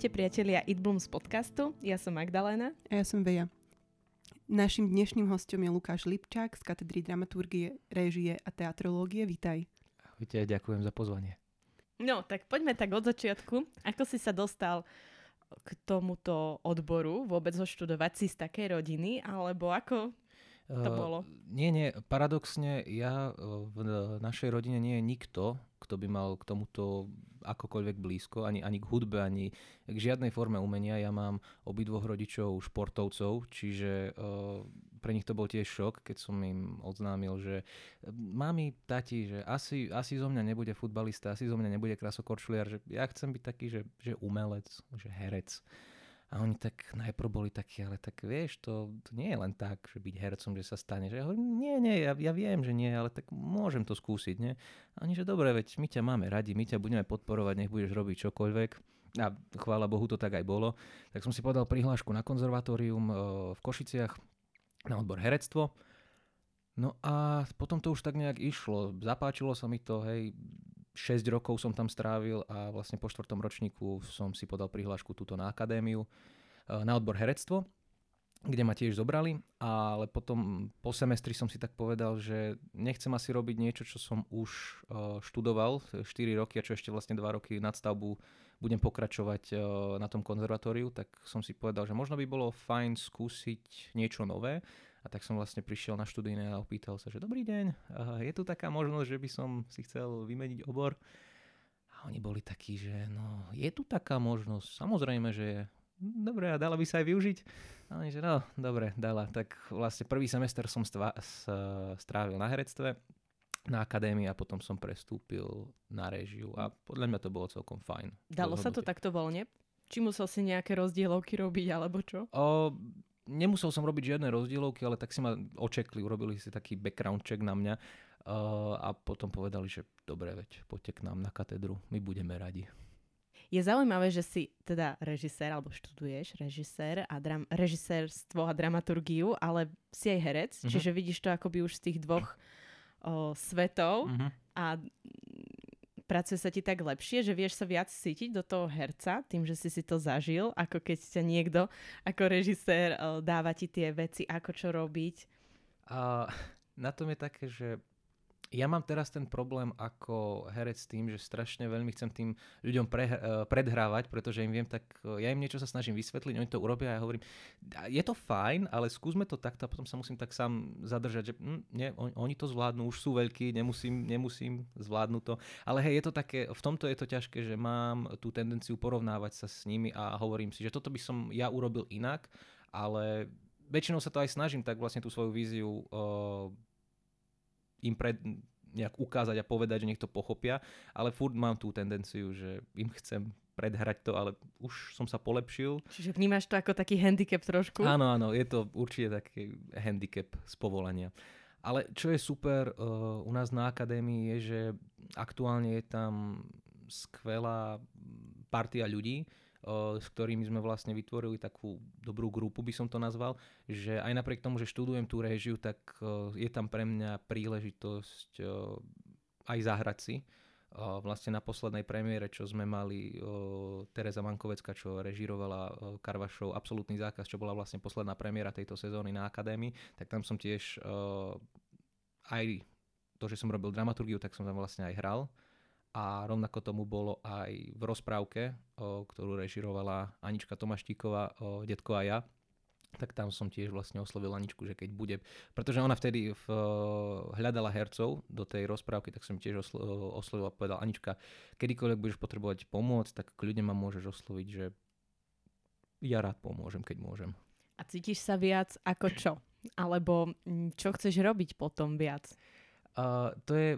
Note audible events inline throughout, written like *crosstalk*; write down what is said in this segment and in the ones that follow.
Ahojte priatelia It Bloom z podcastu, ja som Magdalena. A ja som Veja. Našim dnešným hostom je Lukáš Lipčák z katedry dramaturgie, réžie a teatrológie. Vítaj. Ahojte, ďakujem za pozvanie. No, tak poďme tak od začiatku. Ako si sa dostal k tomuto odboru, vôbec ho študovať si z takej rodiny, alebo ako to bolo? Uh, nie, nie, paradoxne ja v našej rodine nie je nikto, kto by mal k tomuto akokoľvek blízko, ani, ani k hudbe, ani k žiadnej forme umenia. Ja mám obidvoch rodičov športovcov, čiže uh, pre nich to bol tiež šok, keď som im oznámil, že mami, tati, že asi, asi zo mňa nebude futbalista, asi zo mňa nebude krasokorčuliar, že ja chcem byť taký, že, že umelec, že herec. A oni tak najprv boli takí, ale tak vieš, to, to nie je len tak, že byť hercom, že sa stane. Že ja hovorím, nie, nie, ja, ja viem, že nie, ale tak môžem to skúsiť, nie? A oni, že dobre, veď my ťa máme radi, my ťa budeme podporovať, nech budeš robiť čokoľvek. A chvála Bohu, to tak aj bolo. Tak som si podal prihlášku na konzervatórium e, v Košiciach na odbor herectvo. No a potom to už tak nejak išlo. Zapáčilo sa mi to, hej, 6 rokov som tam strávil a vlastne po štvrtom ročníku som si podal prihlášku túto na akadémiu e, na odbor herectvo, kde ma tiež zobrali, ale potom po semestri som si tak povedal, že nechcem asi robiť niečo, čo som už e, študoval 4 roky a čo ešte vlastne 2 roky nadstavbu budem pokračovať e, na tom konzervatóriu, tak som si povedal, že možno by bolo fajn skúsiť niečo nové a tak som vlastne prišiel na študijné a opýtal sa, že dobrý deň, je tu taká možnosť, že by som si chcel vymeniť obor? A oni boli takí, že no, je tu taká možnosť, samozrejme, že je. Dobre, a dala by sa aj využiť? A oni, že no, dobre, dala. Tak vlastne prvý semester som stva- strávil na herectve, na akadémii a potom som prestúpil na režiu a podľa mňa to bolo celkom fajn. Dalo sa to takto voľne? Či musel si nejaké rozdielovky robiť alebo čo? O, nemusel som robiť žiadne rozdielovky, ale tak si ma očekli, urobili si taký background check na mňa uh, a potom povedali, že dobre, veď poďte k nám na katedru, my budeme radi. Je zaujímavé, že si teda režisér, alebo študuješ režisér a dram, režisérstvo a dramaturgiu, ale si aj herec, uh-huh. čiže vidíš to akoby už z tých dvoch o, svetov uh-huh. a pracuje sa ti tak lepšie, že vieš sa viac cítiť do toho herca, tým, že si si to zažil, ako keď ťa niekto ako režisér eh, dáva ti tie veci, ako čo robiť? A na tom je také, že ja mám teraz ten problém ako herec s tým, že strašne veľmi chcem tým ľuďom pre, uh, predhrávať, pretože im viem tak, uh, ja im niečo sa snažím vysvetliť, oni to urobia a ja hovorím, je to fajn, ale skúsme to takto a potom sa musím tak sám zadržať, že hm, nie, on, oni to zvládnu, už sú veľkí, nemusím, nemusím zvládnuť to. Ale hej, je to také, v tomto je to ťažké, že mám tú tendenciu porovnávať sa s nimi a hovorím si, že toto by som ja urobil inak, ale väčšinou sa to aj snažím tak vlastne tú svoju víziu uh, im pred, nejak ukázať a povedať, že nech to pochopia, ale furt mám tú tendenciu, že im chcem predhrať to, ale už som sa polepšil. Čiže vnímaš to ako taký handicap trošku? Áno, áno, je to určite taký handicap z povolania. Ale čo je super uh, u nás na akadémii je, že aktuálne je tam skvelá partia ľudí, s ktorými sme vlastne vytvorili takú dobrú grupu, by som to nazval, že aj napriek tomu, že študujem tú réžiu, tak je tam pre mňa príležitosť aj zahrať si. Vlastne na poslednej premiére, čo sme mali Teresa Mankovecka, čo režírovala Karvašov Absolutný zákaz, čo bola vlastne posledná premiéra tejto sezóny na Akadémii, tak tam som tiež aj to, že som robil dramaturgiu, tak som tam vlastne aj hral a rovnako tomu bolo aj v rozprávke, o, ktorú režirovala Anička Tomaštíková, o, Detko a ja, tak tam som tiež vlastne oslovil Aničku, že keď bude, pretože ona vtedy v, hľadala hercov do tej rozprávky, tak som tiež oslo, oslovil a povedal Anička, kedykoľvek budeš potrebovať pomôcť, tak kľudne ma môžeš osloviť, že ja rád pomôžem, keď môžem. A cítiš sa viac ako čo? Alebo čo chceš robiť potom viac? Uh, to je,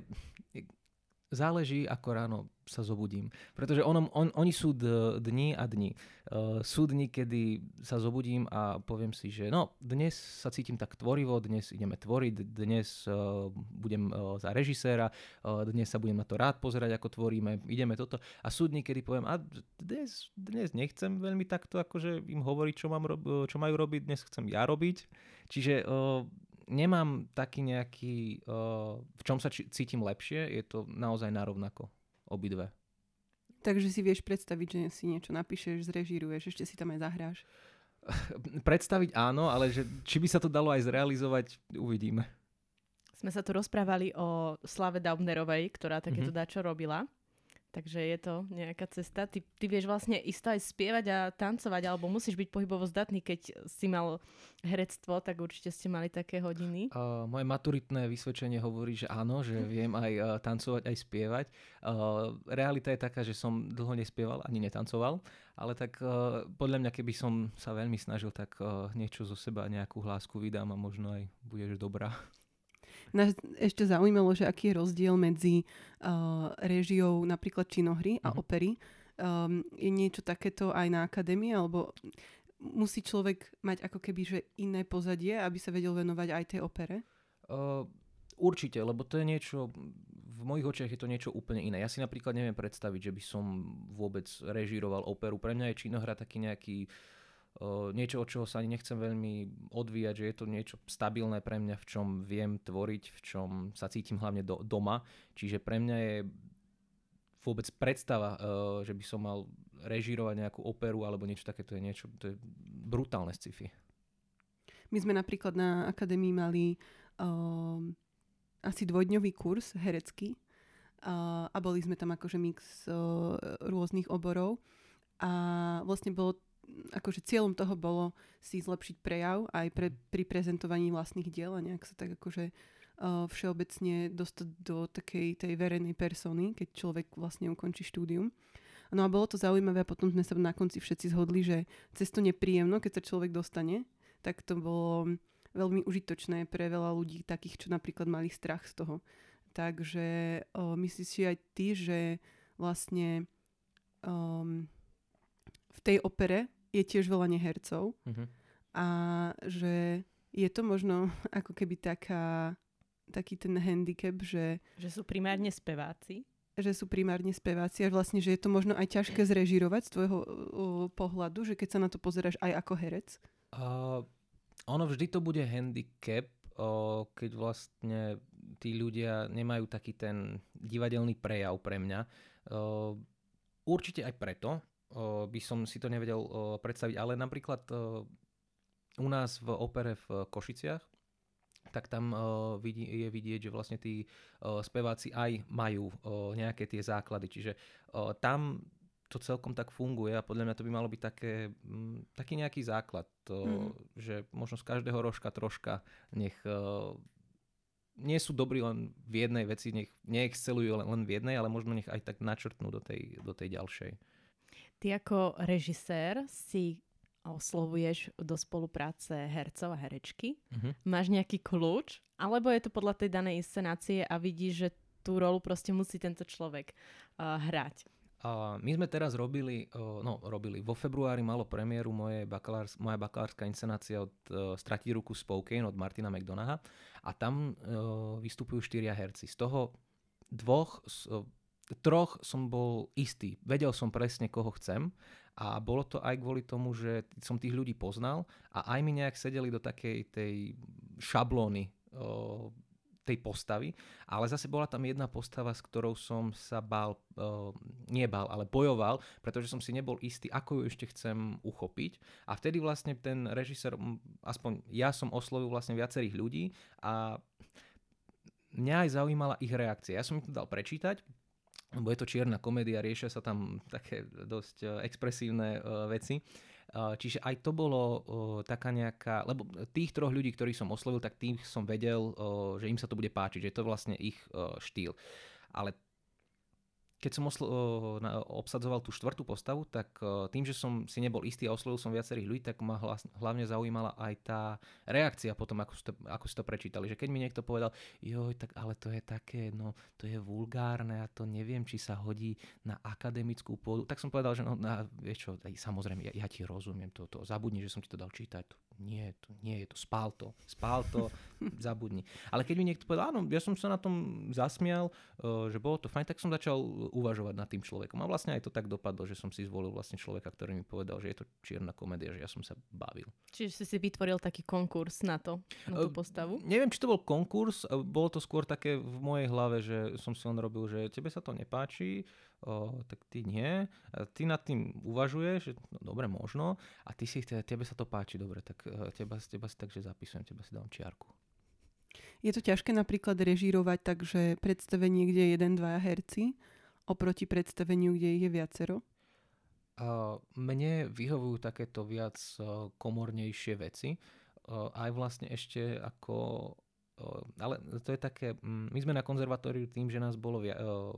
záleží, ako ráno sa zobudím. Pretože on, on, oni sú d, dni a dni. Uh, sú dni, kedy sa zobudím a poviem si, že no, dnes sa cítim tak tvorivo, dnes ideme tvoriť, dnes uh, budem uh, za režiséra, uh, dnes sa budem na to rád pozerať, ako tvoríme, ideme toto. A sú dni, kedy poviem, a dnes, dnes nechcem veľmi takto akože im hovoriť, čo, mám čo majú robiť, dnes chcem ja robiť. Čiže uh, nemám taký nejaký, uh, v čom sa či, cítim lepšie, je to naozaj narovnako, obidve. Takže si vieš predstaviť, že si niečo napíšeš, zrežíruješ, ešte si tam aj zahráš. *laughs* Predstaviť áno, ale že, či by sa to dalo aj zrealizovať, uvidíme. Sme sa tu rozprávali o Slave Daubnerovej, ktorá takéto mm-hmm. dačo robila. Takže je to nejaká cesta. Ty, ty vieš vlastne isto aj spievať a tancovať, alebo musíš byť pohybovo zdatný, keď si mal herectvo, tak určite ste mali také hodiny. Uh, moje maturitné vysvedčenie hovorí, že áno, že *laughs* viem aj uh, tancovať, aj spievať. Uh, realita je taká, že som dlho nespieval, ani netancoval, ale tak uh, podľa mňa, keby som sa veľmi snažil, tak uh, niečo zo seba, nejakú hlásku vydám a možno aj budeš dobrá. Nás ešte zaujímalo, že aký je rozdiel medzi uh, režiou napríklad činohry a uh-huh. opery. Um, je niečo takéto aj na akadémii, alebo musí človek mať ako keby že iné pozadie, aby sa vedel venovať aj tej opere? Uh, určite, lebo to je niečo, v mojich očiach je to niečo úplne iné. Ja si napríklad neviem predstaviť, že by som vôbec režíroval operu. Pre mňa je činohra taký nejaký uh, niečo, od čoho sa ani nechcem veľmi odvíjať, že je to niečo stabilné pre mňa, v čom viem tvoriť, v čom sa cítim hlavne do, doma. Čiže pre mňa je vôbec predstava, že by som mal režírovať nejakú operu alebo niečo také, to je niečo, to je brutálne sci-fi. My sme napríklad na akadémii mali uh, asi dvojdňový kurz herecký uh, a boli sme tam akože mix uh, rôznych oborov a vlastne bolo akože cieľom toho bolo si zlepšiť prejav aj pre, pri prezentovaní vlastných diel a nejak sa tak akože uh, všeobecne dostať do takej tej verejnej persony, keď človek vlastne ukončí štúdium. No a bolo to zaujímavé a potom sme sa na konci všetci zhodli, že cez to nepríjemno, keď sa človek dostane, tak to bolo veľmi užitočné pre veľa ľudí, takých, čo napríklad mali strach z toho. Takže uh, myslíš si aj ty, že vlastne um, v tej opere je tiež veľa nehercov uh-huh. a že je to možno *laughs* ako keby taká, taký ten handicap, že... Že sú primárne speváci. Že sú primárne speváci a vlastne, že je to možno aj ťažké zrežirovať z tvojho uh, pohľadu, že keď sa na to pozeráš aj ako herec. Uh, ono vždy to bude handicap, uh, keď vlastne tí ľudia nemajú taký ten divadelný prejav pre mňa. Uh, určite aj preto, by som si to nevedel predstaviť, ale napríklad u nás v opere v Košiciach, tak tam je vidieť, že vlastne tí speváci aj majú nejaké tie základy. Čiže tam to celkom tak funguje a podľa mňa to by malo byť také, taký nejaký základ, to, mm. že možno z každého rožka troška nech nie sú dobrí len v jednej veci, nech neexcelujú len, len v jednej, ale možno nech aj tak načrtnú do tej, do tej ďalšej. Ty ako režisér si oslovuješ do spolupráce hercov a herečky. Uh-huh. Máš nejaký kľúč? Alebo je to podľa tej danej inscenácie a vidíš, že tú rolu proste musí tento človek uh, hrať? Uh, my sme teraz robili, uh, no robili, vo februári malo premiéru moje bakalárs, moja bakalárska inscenácia od uh, Stratí ruku Spokane od Martina McDonaha a tam uh, vystupujú štyria herci. Z toho dvoch, troch som bol istý. Vedel som presne, koho chcem a bolo to aj kvôli tomu, že som tých ľudí poznal a aj mi nejak sedeli do takej tej šablóny o, tej postavy, ale zase bola tam jedna postava, s ktorou som sa bál, uh, nie bál, ale bojoval, pretože som si nebol istý, ako ju ešte chcem uchopiť. A vtedy vlastne ten režisér, aspoň ja som oslovil vlastne viacerých ľudí a mňa aj zaujímala ich reakcia. Ja som im to dal prečítať, je to čierna komédia, riešia sa tam také dosť uh, expresívne uh, veci. Uh, čiže aj to bolo taká nejaká, lebo tých troch ľudí, ktorých som oslovil, tak tých som vedel, že im sa to bude páčiť, že je to vlastne ich štýl. Ale keď som oslo- obsadzoval tú štvrtú postavu, tak tým, že som si nebol istý a oslovil som viacerých ľudí, tak ma hlavne zaujímala aj tá reakcia potom, ako si, to, ako si to prečítali. Že keď mi niekto povedal, joj, tak ale to je také, no to je vulgárne a to neviem, či sa hodí na akademickú pôdu, tak som povedal, že no, na, vieš čo, aj, samozrejme, ja, ja ti rozumiem, to, to zabudni, že som ti to dal čítať, to, nie, to nie je to, spál to, spál to, *laughs* zabudni. Ale keď mi niekto povedal, áno, ja som sa na tom zasmial, že bolo to fajn, tak som začal uvažovať nad tým človekom. A vlastne aj to tak dopadlo, že som si zvolil vlastne človeka, ktorý mi povedal, že je to čierna komédia, že ja som sa bavil. Čiže si si vytvoril taký konkurs na to, na tú postavu? Uh, neviem, či to bol konkurs, bolo to skôr také v mojej hlave, že som si len robil, že tebe sa to nepáči, o, tak ty nie. A ty nad tým uvažuješ, že no, dobre, možno. A ty si, tebe sa to páči, dobre, tak e, teba, teba si takže zapisujem, teba si dám čiarku. Je to ťažké napríklad režírovať tak, že predstavenie, kde je jeden, dvaja herci, oproti predstaveniu, kde ich je viacero? Mne vyhovujú takéto viac komornejšie veci. Aj vlastne ešte ako... Ale to je také... Um, my sme na konzervatóriu tým, že nás bolo via, uh,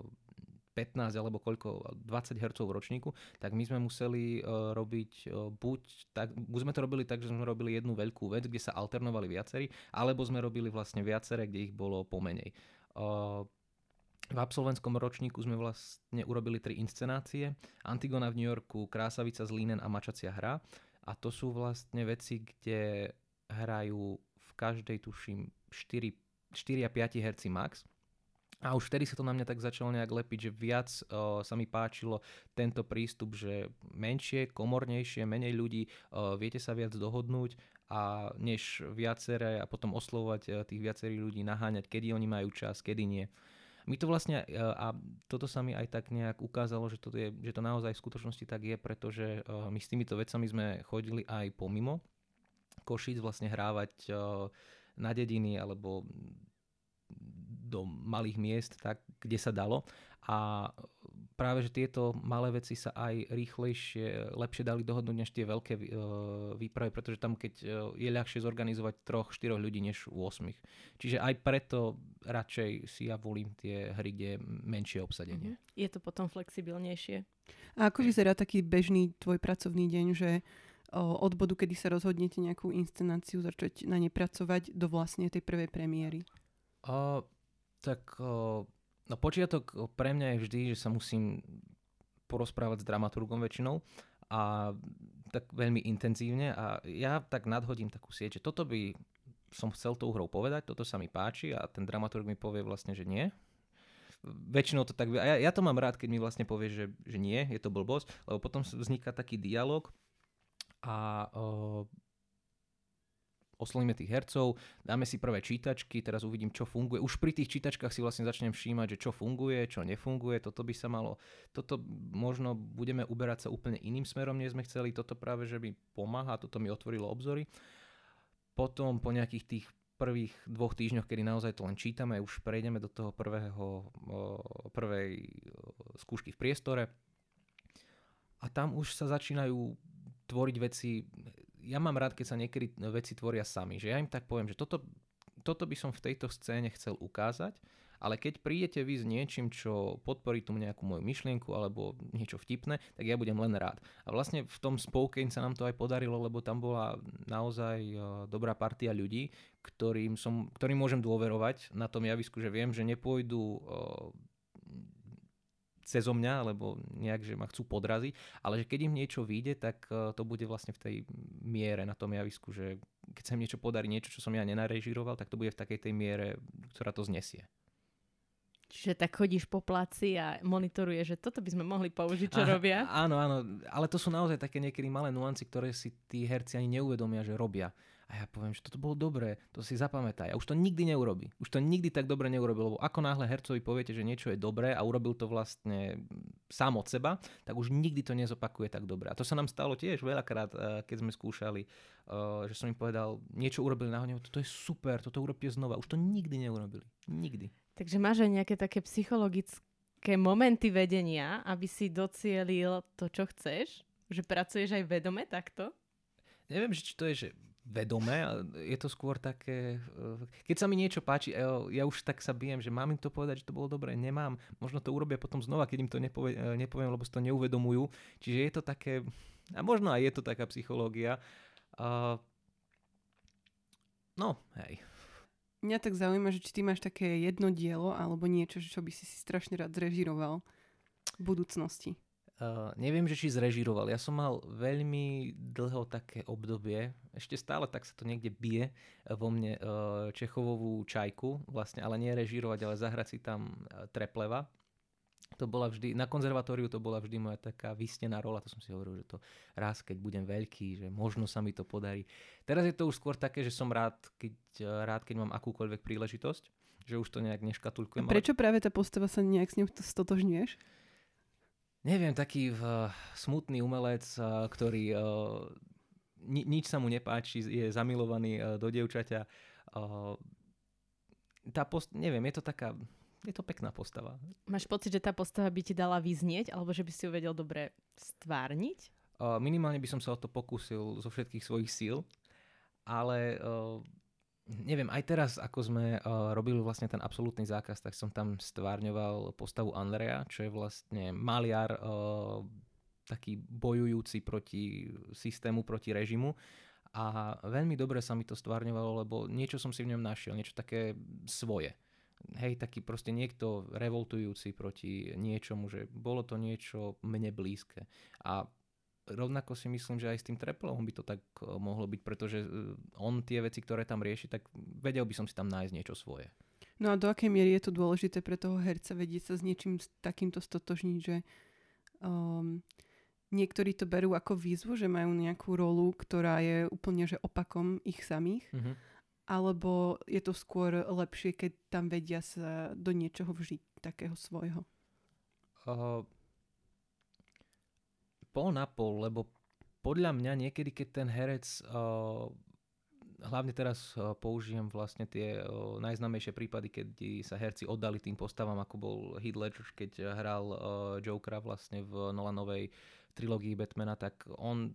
15 alebo koľko, 20 hercov v ročníku, tak my sme museli robiť buď tak, buď sme to robili tak, že sme robili jednu veľkú vec, kde sa alternovali viacerí, alebo sme robili vlastne viaceré, kde ich bolo pomenej. V absolventskom ročníku sme vlastne urobili tri inscenácie. Antigona v New Yorku, Krásavica z Línen a Mačacia hra. A to sú vlastne veci, kde hrajú v každej, tuším, 4, 4 a 5 herci max. A už vtedy sa to na mňa tak začalo nejak lepiť, že viac uh, sa mi páčilo tento prístup, že menšie, komornejšie, menej ľudí, uh, viete sa viac dohodnúť a než viaceré a potom oslovovať uh, tých viacerých ľudí, naháňať, kedy oni majú čas, kedy nie. My to vlastne, a toto sa mi aj tak nejak ukázalo, že to, je, že to naozaj v skutočnosti tak je, pretože my s týmito vecami sme chodili aj pomimo Košic vlastne hrávať na dediny alebo do malých miest, tak, kde sa dalo. A práve, že tieto malé veci sa aj rýchlejšie, lepšie dali dohodnúť než tie veľké e, výpravy, pretože tam keď e, je ľahšie zorganizovať troch, štyroch ľudí než u osmých. Čiže aj preto radšej si ja volím tie hry, kde je menšie obsadenie. Mm-hmm. Je to potom flexibilnejšie. A ako vyzerá taký bežný tvoj pracovný deň, že od bodu, kedy sa rozhodnete nejakú inscenáciu začať na ne pracovať do vlastne tej prvej premiéry? Uh, tak no počiatok pre mňa je vždy, že sa musím porozprávať s dramaturgom väčšinou a tak veľmi intenzívne a ja tak nadhodím takú sieť, že toto by som chcel tou hrou povedať, toto sa mi páči a ten dramaturg mi povie vlastne, že nie. Väčšinou to tak... A ja, ja to mám rád, keď mi vlastne povie, že, že nie, je to blbosť, lebo potom vzniká taký dialog a oslovíme tých hercov, dáme si prvé čítačky, teraz uvidím, čo funguje. Už pri tých čítačkách si vlastne začnem všímať, že čo funguje, čo nefunguje, toto by sa malo, toto možno budeme uberať sa úplne iným smerom, než sme chceli, toto práve, že mi pomáha, toto mi otvorilo obzory. Potom po nejakých tých prvých dvoch týždňoch, kedy naozaj to len čítame, už prejdeme do toho prvého, prvej skúšky v priestore a tam už sa začínajú tvoriť veci ja mám rád, keď sa niekedy veci tvoria sami. Že ja im tak poviem, že toto, toto by som v tejto scéne chcel ukázať, ale keď prídete vy s niečím, čo podporí tu nejakú moju myšlienku alebo niečo vtipné, tak ja budem len rád. A vlastne v tom Spokane sa nám to aj podarilo, lebo tam bola naozaj uh, dobrá partia ľudí, ktorým, som, ktorým môžem dôverovať na tom javisku, že viem, že nepôjdu uh, cezo mňa, alebo nejak, že ma chcú podraziť, ale že keď im niečo vyjde, tak e, to bude vlastne v tej miere na tom javisku, že keď sa im niečo podarí, niečo, čo som ja nenarežíroval, tak to bude v takej tej miere, ktorá to znesie. Čiže tak chodíš po placi a monitoruje, že toto by sme mohli použiť, čo Aha, robia? Áno, áno, ale to sú naozaj také niekedy malé nuancy, ktoré si tí herci ani neuvedomia, že robia. A ja poviem, že toto bolo dobré, to si zapamätaj. A už to nikdy neurobi. Už to nikdy tak dobre neurobi, lebo ako náhle hercovi poviete, že niečo je dobré a urobil to vlastne sám od seba, tak už nikdy to nezopakuje tak dobre. A to sa nám stalo tiež veľakrát, eh, keď sme skúšali, eh, že som im povedal, niečo urobili náhodne, toto je super, toto urobte znova. Už to nikdy neurobili. Nikdy. Takže máš aj nejaké také psychologické momenty vedenia, aby si docielil to, čo chceš? Že pracuješ aj vedome takto? Neviem, či to je, že vedomé. Je to skôr také... Eh, keď sa mi niečo páči, ja už tak sa bijem, že mám im to povedať, že to bolo dobré, nemám. Možno to urobia potom znova, keď im to nepovie, eh, nepoviem, lebo si to neuvedomujú. Čiže je to také... A možno aj je to taká psychológia. No, hej. Mňa tak zaujíma, že či ty máš také jedno dielo alebo niečo, čo by si si strašne rád zrežiroval v budúcnosti. Uh, neviem, že či zrežiroval. Ja som mal veľmi dlho také obdobie, ešte stále tak sa to niekde bije vo mne, uh, Čechovovú čajku, vlastne, ale nie režirovať, ale zahrať si tam uh, Trepleva. to bola vždy, na konzervatóriu to bola vždy moja taká vysnená rola, to som si hovoril, že to raz, keď budem veľký, že možno sa mi to podarí. Teraz je to už skôr také, že som rád, keď, rád, keď mám akúkoľvek príležitosť, že už to nejak neškatulkujem. A prečo ale... práve tá postava sa nejak s ňou stotožňuješ? Neviem, taký uh, smutný umelec, uh, ktorý uh, ni- nič sa mu nepáči, je zamilovaný uh, do dievčaťa. Uh, tá post- neviem, je to taká je to pekná postava. Máš pocit, že tá postava by ti dala vyznieť, alebo že by si ju vedel dobre stvárniť? Uh, minimálne by som sa o to pokúsil zo všetkých svojich síl, ale uh, neviem, aj teraz, ako sme uh, robili vlastne ten absolútny zákaz, tak som tam stvárňoval postavu Andrea, čo je vlastne maliar, uh, taký bojujúci proti systému, proti režimu. A veľmi dobre sa mi to stvárňovalo, lebo niečo som si v ňom našiel, niečo také svoje hej, taký proste niekto revoltujúci proti niečomu, že bolo to niečo mne blízke. A rovnako si myslím, že aj s tým Treplom by to tak eh, mohlo byť, pretože eh, on tie veci, ktoré tam rieši, tak vedel by som si tam nájsť niečo svoje. No a do akej miery je to dôležité pre toho herca vedieť sa s niečím takýmto stotožniť, že um, niektorí to berú ako výzvu, že majú nejakú rolu, ktorá je úplne že opakom ich samých. Mm-hmm alebo je to skôr lepšie, keď tam vedia sa do niečoho vžiť, takého svojho? Uh, pol na pol, lebo podľa mňa niekedy, keď ten herec, uh, hlavne teraz uh, použijem vlastne tie uh, najznámejšie prípady, keď sa herci oddali tým postavám, ako bol Heath Ledger, keď hral Jokera vlastne v Nolanovej trilógii Batmana, tak on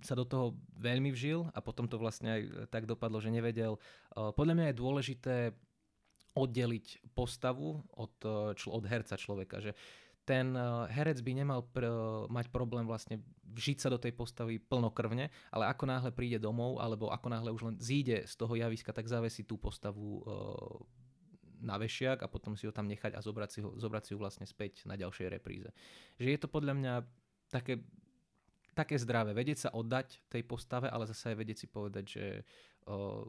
sa do toho veľmi vžil a potom to vlastne aj tak dopadlo, že nevedel. Podľa mňa je dôležité oddeliť postavu od, od herca človeka, že ten herec by nemal pr- mať problém vlastne vžiť sa do tej postavy plnokrvne, ale ako náhle príde domov, alebo ako náhle už len zíde z toho javiska, tak zavesí tú postavu na vešiak a potom si ho tam nechať a zobrať si, ho, zobrať si ho vlastne späť na ďalšej repríze. Že je to podľa mňa také také zdravé, vedieť sa oddať tej postave, ale zase aj vedieť si povedať, že uh,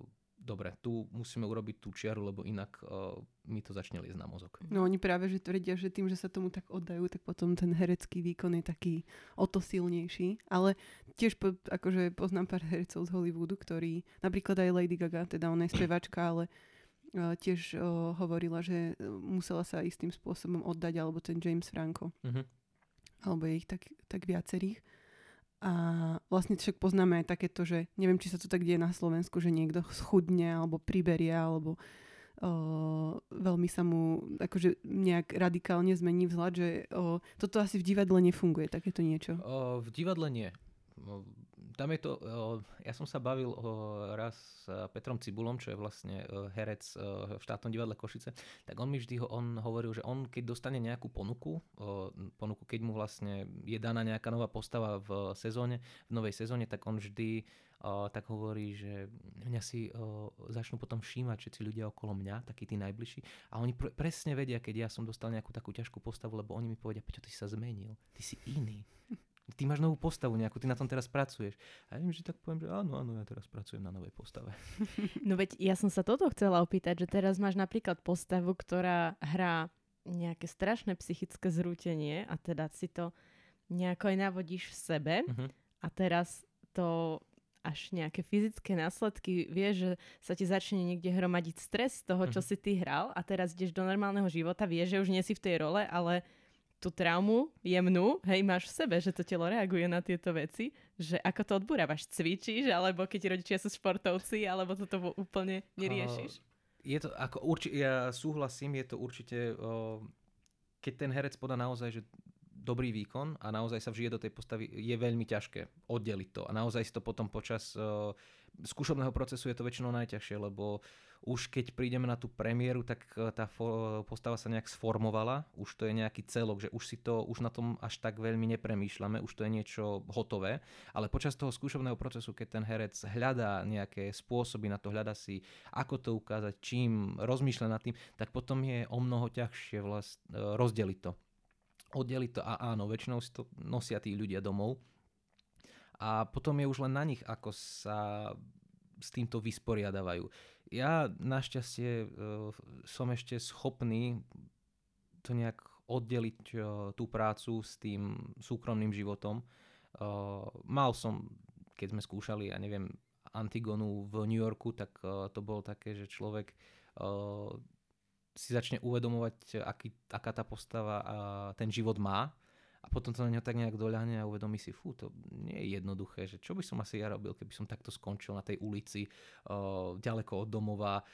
dobre, tu musíme urobiť tú čiaru, lebo inak uh, mi to začne liesť na mozog. No oni práve, že tvrdia, že tým, že sa tomu tak oddajú, tak potom ten herecký výkon je taký o to silnejší. Ale tiež po, akože poznám pár hercov z Hollywoodu, ktorí, napríklad aj Lady Gaga, teda ona je spevačka, ale uh, tiež uh, hovorila, že musela sa istým spôsobom oddať, alebo ten James Franco. Uh-huh. Alebo je ich tak, tak viacerých. A vlastne však poznáme aj takéto, že neviem, či sa to tak deje na Slovensku, že niekto schudne alebo priberie alebo o, veľmi sa mu akože nejak radikálne zmení vzhľad, že o, toto asi v divadle nefunguje, takéto niečo. O, v divadle nie tam je to, ja som sa bavil raz s Petrom Cibulom, čo je vlastne herec v štátnom divadle Košice, tak on mi vždy on hovoril, že on keď dostane nejakú ponuku, ponuku, keď mu vlastne je daná nejaká nová postava v sezóne, v novej sezóne, tak on vždy tak hovorí, že mňa si začnú potom všímať všetci ľudia okolo mňa, takí tí najbližší. A oni pr- presne vedia, keď ja som dostal nejakú takú ťažkú postavu, lebo oni mi povedia, Peťo, ty si sa zmenil, ty si iný ty máš novú postavu nejakú, ty na tom teraz pracuješ. A ja viem, že tak poviem, že áno, áno, ja teraz pracujem na novej postave. *laughs* No veď ja som sa toto chcela opýtať, že teraz máš napríklad postavu, ktorá hrá nejaké strašné psychické zrútenie a teda si to nejako aj navodíš v sebe uh-huh. a teraz to až nejaké fyzické následky, vieš, že sa ti začne niekde hromadiť stres z toho, čo uh-huh. si ty hral a teraz ideš do normálneho života, vieš, že už nie si v tej role, ale tú traumu jemnú, hej, máš v sebe, že to telo reaguje na tieto veci, že ako to odburávaš, cvičíš, alebo keď rodičia sú športovci, alebo toto úplne neriešiš? Uh, je to, ako urči- ja súhlasím, je to určite, uh, keď ten herec podá naozaj, že dobrý výkon a naozaj sa vžije do tej postavy, je veľmi ťažké oddeliť to. A naozaj si to potom počas uh, skúšobného procesu je to väčšinou najťažšie, lebo už keď prídeme na tú premiéru, tak e, tá postava sa nejak sformovala, už to je nejaký celok, že už si to, už na tom až tak veľmi nepremýšľame, už to je niečo hotové, ale počas toho skúšobného procesu, keď ten herec hľadá nejaké spôsoby na to, hľada si, ako to ukázať, čím rozmýšľa nad tým, tak potom je o mnoho ťažšie vlast, e, rozdeliť to. Oddeliť to a áno, väčšinou si to nosia tí ľudia domov, a potom je už len na nich, ako sa s týmto vysporiadavajú. Ja našťastie uh, som ešte schopný to nejak oddeliť uh, tú prácu s tým súkromným životom. Uh, mal som, keď sme skúšali, ja neviem, Antigonu v New Yorku, tak to bolo také, že človek si začne uvedomovať, aký, aká tá postava a ten život má a potom to na ňo tak nejak doľahne a uvedomí si, fú, to nie je jednoduché, že čo by som asi ja robil, keby som takto skončil na tej ulici, uh, ďaleko od domova, uh,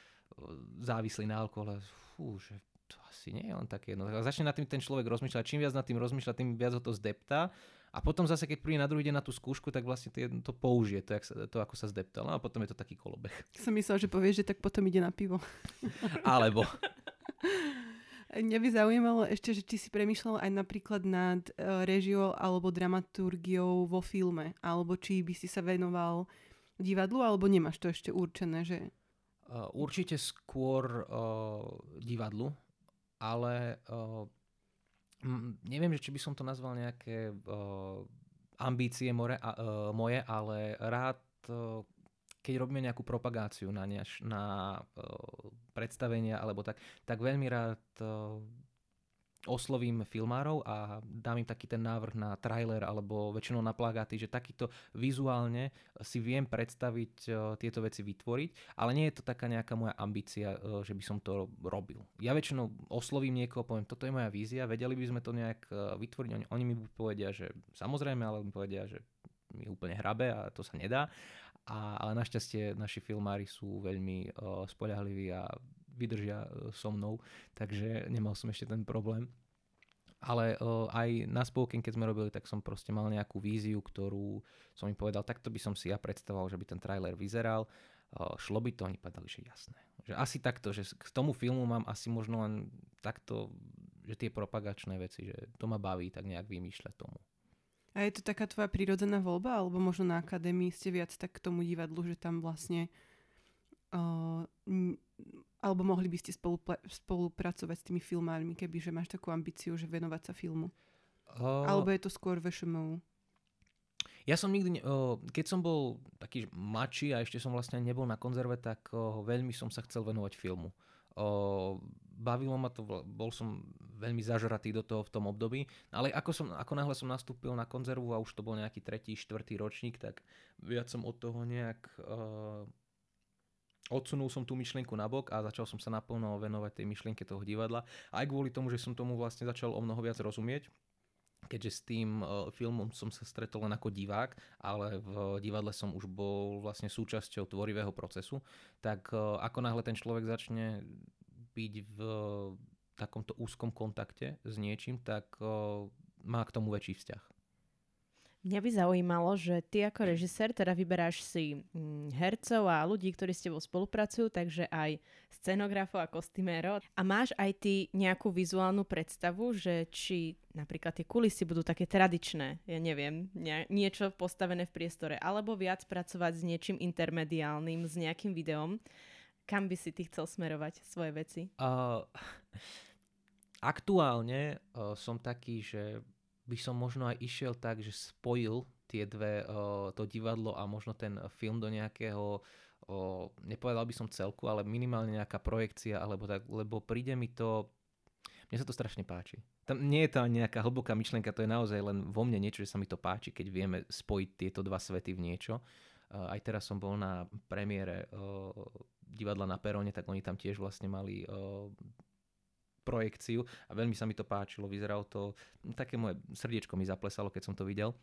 závislý na alkohole, fú, že to asi nie je len také jednoduché. Začne nad tým ten človek rozmýšľať, čím viac nad tým rozmýšľa, tým viac ho to zdeptá a potom zase, keď príde na druhý deň na tú skúšku, tak vlastne to, to použije, to, jak sa, to ako sa zdeptal. No a potom je to taký kolobeh. Som myslel, že povieš, že tak potom ide na pivo. *laughs* *laughs* Alebo. Mňa by zaujímalo ešte, že či si premyšľal aj napríklad nad uh, režiou alebo dramaturgiou vo filme, alebo či by si sa venoval divadlu, alebo nemáš to ešte určené, že... Uh, určite skôr uh, divadlu, ale uh, neviem, že či by som to nazval nejaké uh, ambície more, uh, moje, ale rád uh, keď robíme nejakú propagáciu na, než, na uh, predstavenia alebo tak, tak veľmi rád uh, oslovím filmárov a dám im taký ten návrh na trailer alebo väčšinou na plagáty, že takýto vizuálne si viem predstaviť uh, tieto veci vytvoriť, ale nie je to taká nejaká moja ambícia, uh, že by som to robil. Ja väčšinou oslovím niekoho, poviem, toto je moja vízia, vedeli by sme to nejak uh, vytvoriť, oni, oni mi povedia, že samozrejme, ale mi povedia, že mi úplne hrabe a to sa nedá. A, ale našťastie naši filmári sú veľmi uh, spoľahliví a vydržia uh, so mnou, takže nemal som ešte ten problém. Ale uh, aj na spolken, keď sme robili, tak som proste mal nejakú víziu, ktorú som im povedal, takto by som si ja predstavoval, že by ten trailer vyzeral. Uh, šlo by to, oni povedali, že jasné. Že asi takto, že k tomu filmu mám asi možno len takto, že tie propagačné veci, že to ma baví tak nejak vymýšľať tomu. A je to taká tvoja prírodzená voľba, alebo možno na akadémii ste viac tak k tomu divadlu, že tam vlastne uh, alebo mohli by ste spolupla- spolupracovať s tými filmármi, kebyže máš takú ambíciu, že venovať sa filmu? Uh, alebo je to skôr VŠMU? Ja som nikdy, uh, keď som bol taký mladší a ešte som vlastne nebol na konzerve, tak veľmi som sa chcel venovať filmu. Bavilo ma to, bol som veľmi zažratý do toho v tom období, ale ako, som, ako náhle som nastúpil na konzervu a už to bol nejaký tretí, štvrtý ročník, tak viac som od toho nejak odsunul som tú myšlienku na bok a začal som sa naplno venovať tej myšlienke toho divadla. Aj kvôli tomu, že som tomu vlastne začal o mnoho viac rozumieť, keďže s tým uh, filmom som sa stretol len ako divák, ale v divadle som už bol vlastne súčasťou tvorivého procesu, tak uh, ako náhle ten človek začne byť v takomto úzkom kontakte s niečím, tak má k tomu väčší vzťah. Mňa by zaujímalo, že ty ako režisér teda vyberáš si mm, hercov a ľudí, ktorí s tebou spolupracujú, takže aj scenografov a kostymérov. A máš aj ty nejakú vizuálnu predstavu, že či napríklad tie kulisy budú také tradičné, ja neviem, nie, niečo postavené v priestore, alebo viac pracovať s niečím intermediálnym, s nejakým videom. Kam by si ty chcel smerovať svoje veci? Uh, *laughs* aktuálne uh, som taký, že by som možno aj išiel tak, že spojil tie dve, uh, to divadlo a možno ten film do nejakého, uh, nepovedal by som celku, ale minimálne nejaká projekcia, alebo tak, lebo príde mi to, mne sa to strašne páči. Tam nie je to nejaká hlboká myšlienka, to je naozaj len vo mne niečo, že sa mi to páči, keď vieme spojiť tieto dva svety v niečo. Uh, aj teraz som bol na premiére divadla na Perone, tak oni tam tiež vlastne mali projekciu a veľmi sa mi to páčilo, vyzeralo to, také moje srdiečko mi zaplesalo, keď som to videl.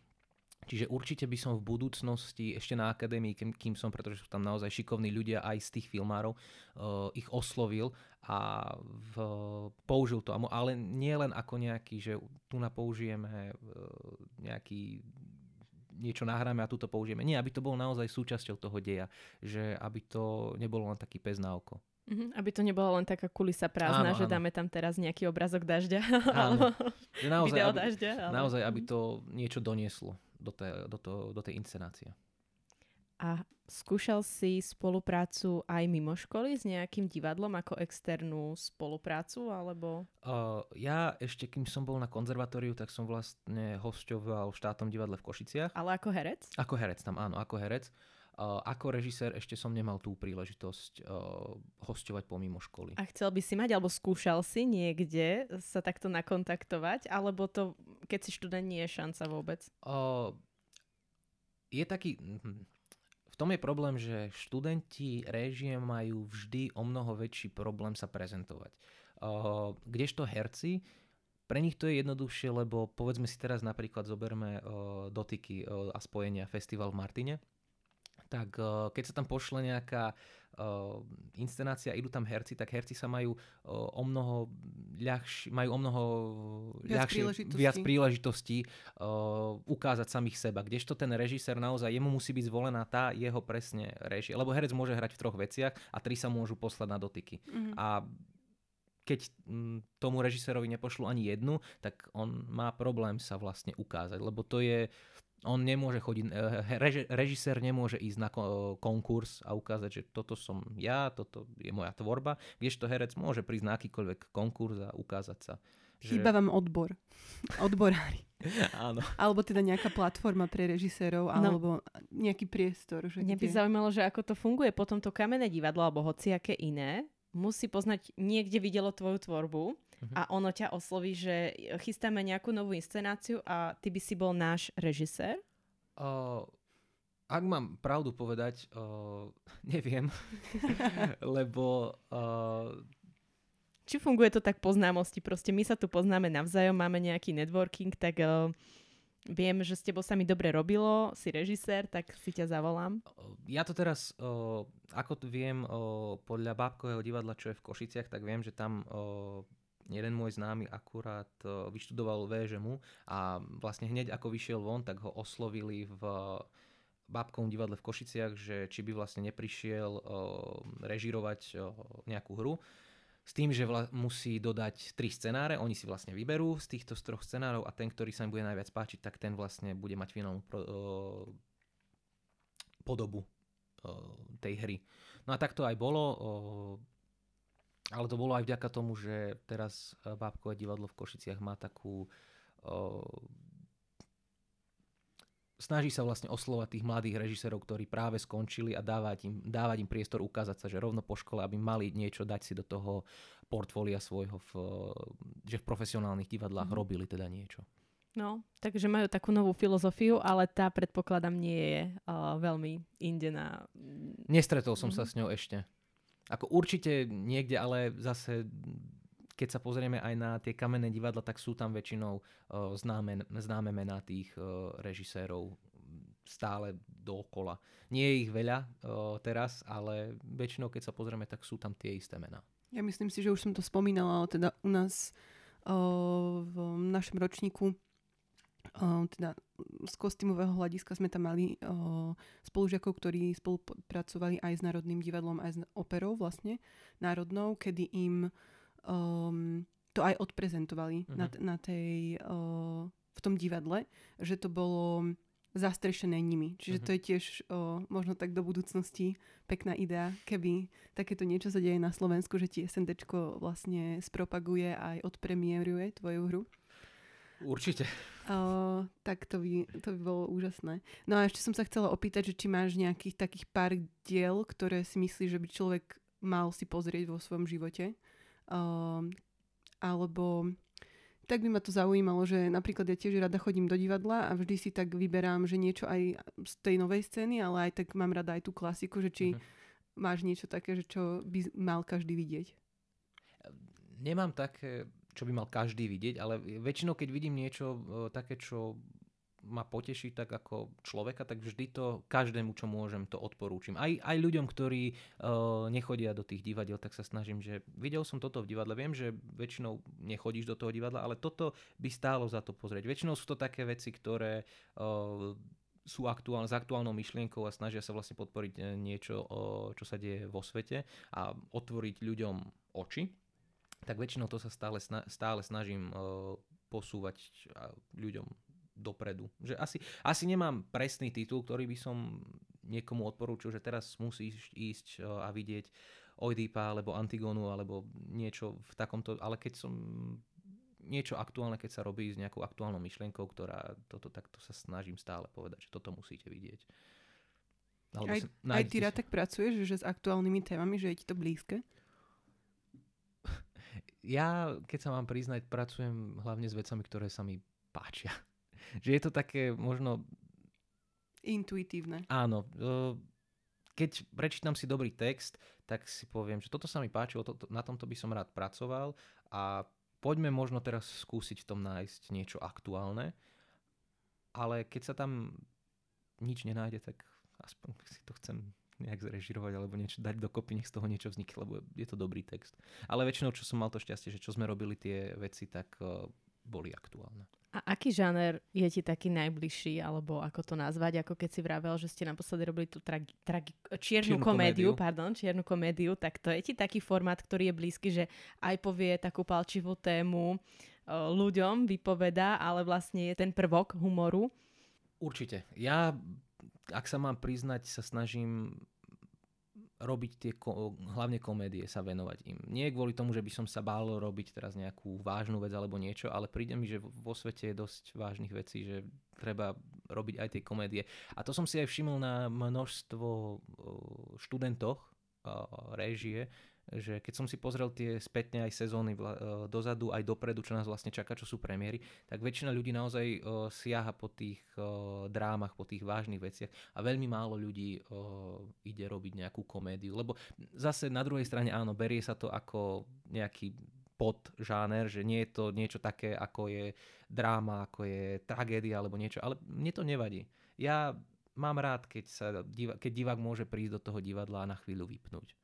Čiže určite by som v budúcnosti ešte na akadémii, kým, kým som, pretože sú tam naozaj šikovní ľudia aj z tých filmárov, uh, ich oslovil a v, použil to. Ale nie len ako nejaký, že tu na použijeme uh, nejaký niečo nahráme a tu to použijeme. Nie, aby to bolo naozaj súčasťou toho deja, že aby to nebolo len taký pes na oko. Mm-hmm, aby to nebolo len taká kulisa prázdna, áno, že áno. dáme tam teraz nejaký obrazok dažďa. *laughs* Áno. že naozaj, video aby, dažďa. Ale... Naozaj, aby to niečo donieslo do, tej, do, to, do tej inscenácie. A skúšal si spoluprácu aj mimo školy s nejakým divadlom ako externú spoluprácu, alebo? Uh, ja ešte, kým som bol na konzervatóriu, tak som vlastne hosťoval v štátnom divadle v Košiciach. Ale ako herec? Ako herec tam, áno, ako herec. Ako režisér ešte som nemal tú príležitosť hostovať pomimo školy. A chcel by si mať, alebo skúšal si niekde sa takto nakontaktovať, alebo to, keď si študent, nie je šanca vôbec? Uh, je taký... Hm, v tom je problém, že študenti réžie majú vždy o mnoho väčší problém sa prezentovať. Kdežto herci, pre nich to je jednoduchšie, lebo povedzme si teraz napríklad zoberme uh, dotyky uh, a spojenia festival v Martine, tak uh, keď sa tam pošle nejaká uh, inscenácia, idú tam herci, tak herci sa majú uh, o mnoho ľahšie, majú o mnoho viac ľahšie, príležitostí, viac príležitostí ukázať samých seba. Kdežto ten režisér naozaj, jemu musí byť zvolená tá jeho presne režia. Lebo herec môže hrať v troch veciach a tri sa môžu poslať na dotyky. Mm-hmm. A keď mm, tomu režisérovi nepošlu ani jednu, tak on má problém sa vlastne ukázať, lebo to je, on nemôže chodiť, eh, reži, režisér nemôže ísť na konkurs a ukázať, že toto som ja, toto je moja tvorba, kdežto herec môže prísť na akýkoľvek konkurs a ukázať sa. Že... Chýba vám odbor. *laughs* Odborári. *laughs* Áno. Alebo teda nejaká platforma pre režisérov, no. alebo nejaký priestor. Že Mňa by kde... zaujímalo, že ako to funguje potom to kamenné divadlo, alebo hociaké iné, musí poznať, niekde videlo tvoju tvorbu uh-huh. a ono ťa osloví, že chystáme nejakú novú inscenáciu a ty by si bol náš režisér? Uh, ak mám pravdu povedať, uh, *laughs* neviem, *laughs* lebo... Uh, Či funguje to tak po známosti? Proste my sa tu poznáme navzájom, máme nejaký networking, tak uh, viem, že s tebou sa mi dobre robilo, si režisér, tak si ťa zavolám. Ja to teraz, o, ako to viem, o, podľa Bábkového divadla, čo je v Košiciach, tak viem, že tam o, jeden môj známy akurát o, vyštudoval VŽMu a vlastne hneď ako vyšiel von, tak ho oslovili v Bábkovom divadle v Košiciach, že či by vlastne neprišiel o, režirovať nejakú hru s tým, že vla- musí dodať tri scenáre, oni si vlastne vyberú z týchto z troch scenárov a ten, ktorý sa im bude najviac páčiť, tak ten vlastne bude mať finálnu pro- podobu uh, tej hry. No a tak to aj bolo, uh, ale to bolo aj vďaka tomu, že teraz Bábkové divadlo v Košiciach má takú snaží sa vlastne oslovať tých mladých režisérov, ktorí práve skončili a dávať im, dávať im priestor ukázať sa, že rovno po škole, aby mali niečo dať si do toho portfólia svojho, v, že v profesionálnych divadlách mm. robili teda niečo. No, takže majú takú novú filozofiu, ale tá predpokladám nie je uh, veľmi inde na... Nestretol som mm. sa mhm. s ňou ešte. Ako určite niekde, ale zase keď sa pozrieme aj na tie kamenné divadla, tak sú tam väčšinou uh, známe, známe mená tých uh, režisérov stále dookola. Nie je ich veľa uh, teraz, ale väčšinou, keď sa pozrieme, tak sú tam tie isté mená. Ja myslím si, že už som to spomínala, ale teda u nás uh, v našom ročníku teda z kostýmového hľadiska sme tam mali spolužiakov, ktorí spolupracovali aj s Národným divadlom, aj s operou vlastne, národnou, kedy im um, to aj odprezentovali uh-huh. na, na tej, uh, v tom divadle, že to bolo zastrešené nimi. Čiže uh-huh. to je tiež uh, možno tak do budúcnosti pekná idea, keby takéto niečo sa deje na Slovensku, že ti SNDčko vlastne spropaguje a aj odpremieruje tvoju hru. Určite. Uh, tak to by, to by bolo úžasné. No a ešte som sa chcela opýtať, že či máš nejakých takých pár diel, ktoré si myslíš, že by človek mal si pozrieť vo svojom živote Uh, alebo tak by ma to zaujímalo, že napríklad ja tiež rada chodím do divadla a vždy si tak vyberám, že niečo aj z tej novej scény, ale aj tak mám rada aj tú klasiku, že či uh-huh. máš niečo také, že čo by mal každý vidieť. Nemám také, čo by mal každý vidieť, ale väčšinou, keď vidím niečo také, čo ma poteší tak ako človeka, tak vždy to každému, čo môžem, to odporúčim. Aj, aj ľuďom, ktorí uh, nechodia do tých divadiel, tak sa snažím, že videl som toto v divadle. Viem, že väčšinou nechodíš do toho divadla, ale toto by stálo za to pozrieť. Väčšinou sú to také veci, ktoré uh, sú aktuálne, s aktuálnou myšlienkou a snažia sa vlastne podporiť niečo, uh, čo sa deje vo svete a otvoriť ľuďom oči. Tak väčšinou to sa stále, stále snažím uh, posúvať ľuďom dopredu. Že asi, asi nemám presný titul, ktorý by som niekomu odporúčil, že teraz musíš ísť a vidieť Oidipa alebo Antigonu alebo niečo v takomto, ale keď som niečo aktuálne, keď sa robí s nejakou aktuálnou myšlienkou, ktorá toto takto sa snažím stále povedať, že toto musíte vidieť. Alebo Aj, si, aj ty rád tak pracuješ, že s aktuálnymi témami, že je ti to blízke? Ja, keď sa mám priznať, pracujem hlavne s vecami, ktoré sa mi páčia. *laughs* Že je to také možno, Intuitívne. áno, e, keď prečítam si dobrý text, tak si poviem, že toto sa mi páčilo, toto, na tomto by som rád pracoval a poďme možno teraz skúsiť v tom nájsť niečo aktuálne. Ale keď sa tam nič nenájde, tak aspoň si to chcem nejak zrežirovať alebo niečo dať dokopy, nech z toho niečo vznikne, lebo je to dobrý text. Ale väčšinou, čo som mal to šťastie, že čo sme robili tie veci, tak uh, boli aktuálne. A aký žáner je ti taký najbližší, alebo ako to nazvať, ako keď si vravel, že ste naposledy robili tú tragi, tragi, čiernu, Čiernu komédiu, komédiu. pardon, čiernu komédiu, tak to je ti taký formát, ktorý je blízky, že aj povie takú palčivú tému o, ľuďom, vypovedá, ale vlastne je ten prvok humoru. Určite. Ja, ak sa mám priznať, sa snažím robiť tie, ko- hlavne komédie, sa venovať im. Nie kvôli tomu, že by som sa bál robiť teraz nejakú vážnu vec alebo niečo, ale príde mi, že vo svete je dosť vážnych vecí, že treba robiť aj tie komédie. A to som si aj všimol na množstvo študentoch o, réžie, že keď som si pozrel tie spätne aj sezóny vla, e, dozadu, aj dopredu, čo nás vlastne čaká, čo sú premiéry, tak väčšina ľudí naozaj e, siaha po tých e, drámach, po tých vážnych veciach a veľmi málo ľudí e, ide robiť nejakú komédiu. Lebo zase na druhej strane áno, berie sa to ako nejaký pod žáner, že nie je to niečo také, ako je dráma, ako je tragédia alebo niečo, ale mne to nevadí. Ja mám rád, keď, sa keď divák môže prísť do toho divadla a na chvíľu vypnúť.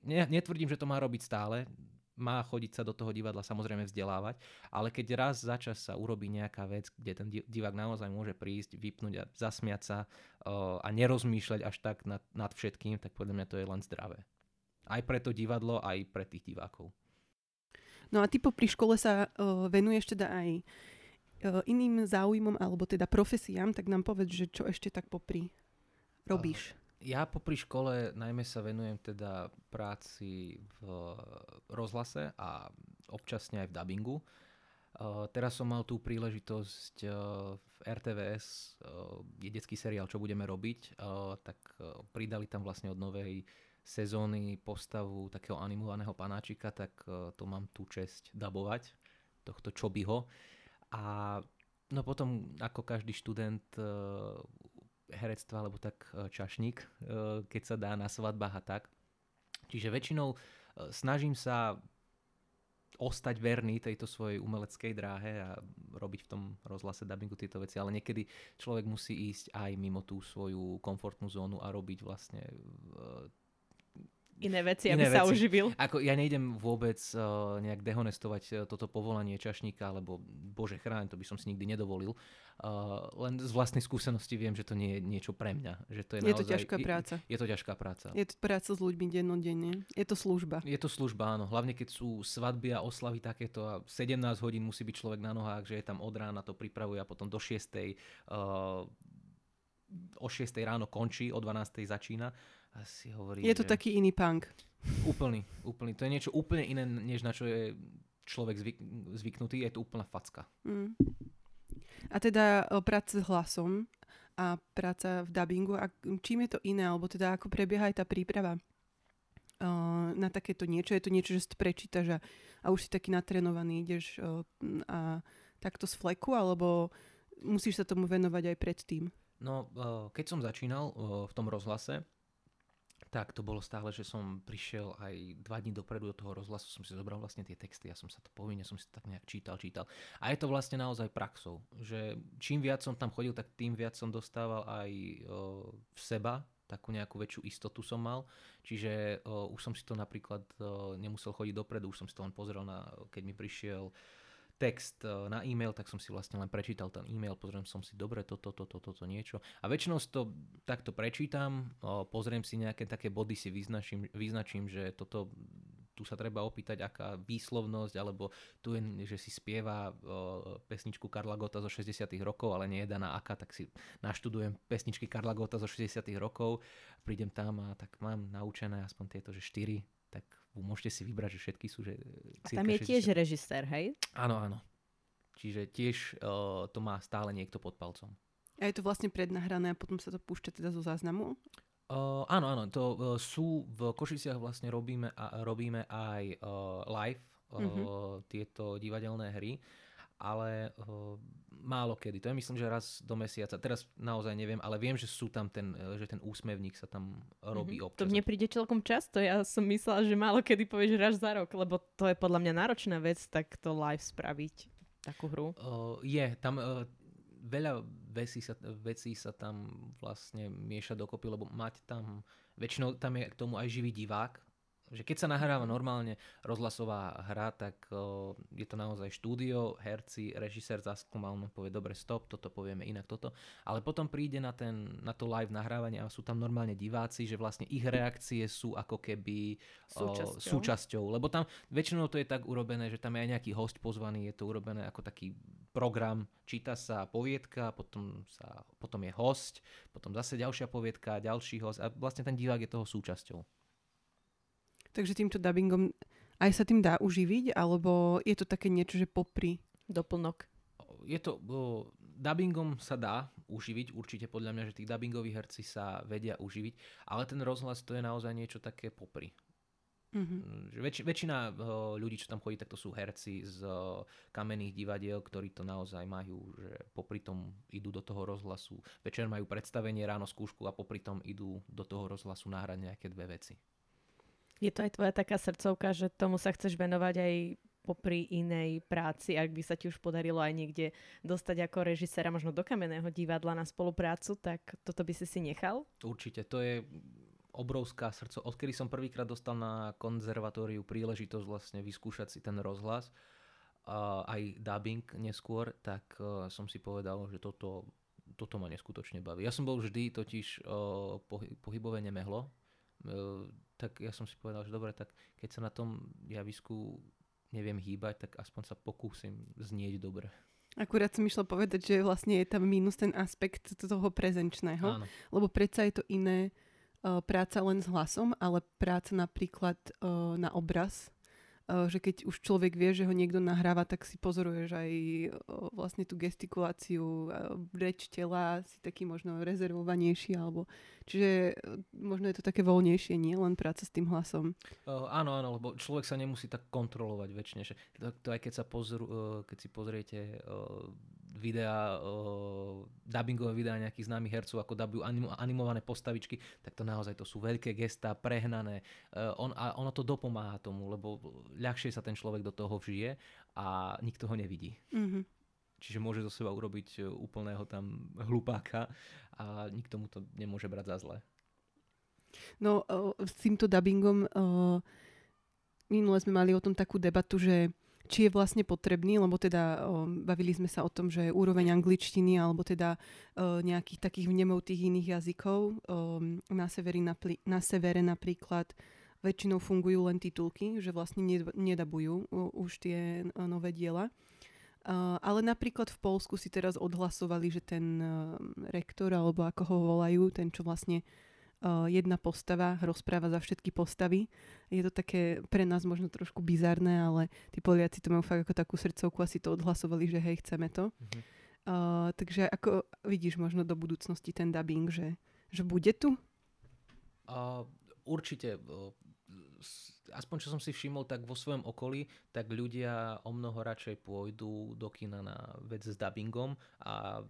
Ne, netvrdím, že to má robiť stále, má chodiť sa do toho divadla samozrejme vzdelávať, ale keď raz za čas sa urobí nejaká vec, kde ten di- divák naozaj môže prísť, vypnúť a zasmiať sa uh, a nerozmýšľať až tak nad, nad všetkým, tak podľa mňa to je len zdravé. Aj pre to divadlo, aj pre tých divákov. No a ty popri škole sa uh, venuješ teda aj uh, iným záujmom, alebo teda profesiám, tak nám povedz, že čo ešte tak popri robíš. Ja popri škole najmä sa venujem teda práci v rozhlase a občasne aj v dubbingu. Uh, teraz som mal tú príležitosť uh, v RTVS, uh, je detský seriál, čo budeme robiť, tak pridali tam vlastne od novej sezóny postavu takého animovaného panáčika, tak to mám tú česť dabovať, tohto Čobyho. A no potom, ako každý študent herectva, alebo tak e, čašník, e, keď sa dá na svadbách a tak. Čiže väčšinou e, snažím sa ostať verný tejto svojej umeleckej dráhe a robiť v tom rozhlase dubbingu tieto veci, ale niekedy človek musí ísť aj mimo tú svoju komfortnú zónu a robiť vlastne Iné veci, Iné aby sa veci. uživil. Ako ja nejdem vôbec uh, nejak dehonestovať uh, toto povolanie čašníka, lebo bože chráň, to by som si nikdy nedovolil. Uh, len z vlastnej skúsenosti viem, že to nie je niečo pre mňa. Že to je, Je to naozaj, ťažká práca. Je, je to ťažká práca. Je to práca s ľuďmi dennodenne. Je to služba. Je to služba, áno. Hlavne keď sú svadby a oslavy takéto a 17 hodín musí byť človek na nohách, že je tam od rána, to pripravuje a potom do 6. Uh, o 6. ráno končí, o 12. začína. A si hovorí, Je to že... taký iný punk. Úplný, úplný. To je niečo úplne iné, než na čo je človek zvyk, zvyknutý. Je to úplná facka. Mm. A teda práca s hlasom a práca v dubbingu, a čím je to iné, alebo teda ako prebieha aj tá príprava o, na takéto niečo? Je to niečo, že si prečítaš a, a už si taký natrenovaný, ideš o, a takto z fleku, alebo musíš sa tomu venovať aj predtým? No, uh, keď som začínal uh, v tom rozhlase, tak to bolo stále, že som prišiel aj dva dní dopredu do toho rozhlasu, som si zobral vlastne tie texty, ja som sa to povinne, som si to tak nejak čítal, čítal. A je to vlastne naozaj praxou, že čím viac som tam chodil, tak tým viac som dostával aj uh, v seba, takú nejakú väčšiu istotu som mal. Čiže uh, už som si to napríklad uh, nemusel chodiť dopredu, už som si to len pozrel, na, keď mi prišiel text uh, na e-mail, tak som si vlastne len prečítal ten e-mail, pozriem som si dobre toto, toto, toto, toto niečo. A väčšinou to takto prečítam, uh, pozriem si nejaké také body, si vyznačím, vyznačím že toto tu sa treba opýtať, aká výslovnosť, alebo tu je, že si spieva uh, pesničku Karla Gota zo 60 rokov, ale nie je daná aká, tak si naštudujem pesničky Karla Gota zo 60 rokov, prídem tam a tak mám naučené aspoň tieto, že 4, tak môžete si vybrať, že všetky sú, že A tam je 60. tiež režisér, hej? Áno, áno. Čiže tiež uh, to má stále niekto pod palcom. A je to vlastne prednahrané a potom sa to púšťa teda zo záznamu? Uh, áno, áno, to uh, sú v Košiciach vlastne robíme, a, robíme aj uh, live uh, mm-hmm. tieto divadelné hry, ale uh, málo kedy. To je myslím, že raz do mesiaca. Teraz naozaj neviem, ale viem, že sú tam ten, že ten úsmevník sa tam robí mm-hmm. občas. To mne príde celkom často. Ja som myslela, že málo kedy povieš raz za rok, lebo to je podľa mňa náročná vec, tak to live spraviť takú hru. Uh, je, tam uh, veľa vecí sa, vecí sa tam vlastne mieša dokopy, lebo mať tam, väčšinou tam je k tomu aj živý divák, že keď sa nahráva normálne rozhlasová hra, tak uh, je to naozaj štúdio, herci, režisér zaskúmal, no povie, dobre, stop, toto povieme inak, toto. Ale potom príde na, ten, na to live nahrávanie a sú tam normálne diváci, že vlastne ich reakcie sú ako keby súčasťou. Uh, súčasťou. Lebo tam väčšinou to je tak urobené, že tam je aj nejaký host pozvaný, je to urobené ako taký program, číta sa poviedka, potom, sa, potom je host, potom zase ďalšia poviedka, ďalší host a vlastne ten divák je toho súčasťou. Takže týmto dubbingom aj sa tým dá uživiť, alebo je to také niečo, že popri? Doplnok. Je to, bo, dubbingom sa dá uživiť, určite podľa mňa, že tí dubbingoví herci sa vedia uživiť, ale ten rozhlas to je naozaj niečo také popri. Mm-hmm. Väč, väčšina ľudí, čo tam chodí, tak to sú herci z kamenných divadiel, ktorí to naozaj majú, že popri tom idú do toho rozhlasu. Večer majú predstavenie, ráno skúšku a popri tom idú do toho rozhlasu nahrať nejaké dve veci. Je to aj tvoja taká srdcovka, že tomu sa chceš venovať aj popri inej práci, ak by sa ti už podarilo aj niekde dostať ako režisera možno do kamenného divadla na spoluprácu, tak toto by si si nechal? Určite, to je obrovská srdco. Odkedy som prvýkrát dostal na konzervatóriu príležitosť vlastne vyskúšať si ten rozhlas, aj dubbing neskôr, tak uh, som si povedal, že toto, toto ma neskutočne baví. Ja som bol vždy totiž pohy- pohybové nemehlo, uh, tak ja som si povedal, že dobre, tak keď sa na tom javisku neviem hýbať, tak aspoň sa pokúsim znieť dobre. Akurát som išla povedať, že vlastne je tam minus ten aspekt toho prezenčného, Áno. lebo predsa je to iné uh, práca len s hlasom, ale práca napríklad uh, na obraz že keď už človek vie, že ho niekto nahráva, tak si pozoruješ aj eh, vlastne tú gestikuláciu, reč tela, si taký možno rezervovanejší, alebo čiže možno je to také voľnejšie, nie len práca s tým hlasom. Uh, áno, áno, lebo človek sa nemusí tak kontrolovať väčšine, že to, to aj keď, sa pozru, uh, keď si pozriete uh, videá, uh, dubbingové videá nejakých známych hercov, ako dubujú anim, animované postavičky, tak to naozaj to sú veľké gestá, prehnané. Uh, on, a ono to dopomáha tomu, lebo ľahšie sa ten človek do toho vžije a nikto ho nevidí. Mm-hmm. Čiže môže zo seba urobiť úplného tam hlupáka a nikto mu to nemôže brať za zle. No, s týmto dubbingom minule sme mali o tom takú debatu, že či je vlastne potrebný, lebo teda o, bavili sme sa o tom, že úroveň angličtiny alebo teda o, nejakých takých vnemov tých iných jazykov. O, na, severi napli- na severe napríklad väčšinou fungujú len titulky, že vlastne nedabujú o, už tie o, nové diela. Uh, ale napríklad v Polsku si teraz odhlasovali, že ten uh, rektor, alebo ako ho volajú, ten, čo vlastne uh, jedna postava rozpráva za všetky postavy. Je to také pre nás možno trošku bizarné, ale tí Poliaci to majú fakt ako takú srdcovku a si to odhlasovali, že hej, chceme to. Mm-hmm. Uh, takže ako vidíš možno do budúcnosti ten dubbing, že, že bude tu? Uh, určite. Aspoň čo som si všimol, tak vo svojom okolí, tak ľudia o mnoho radšej pôjdu do kina na vec s dubbingom a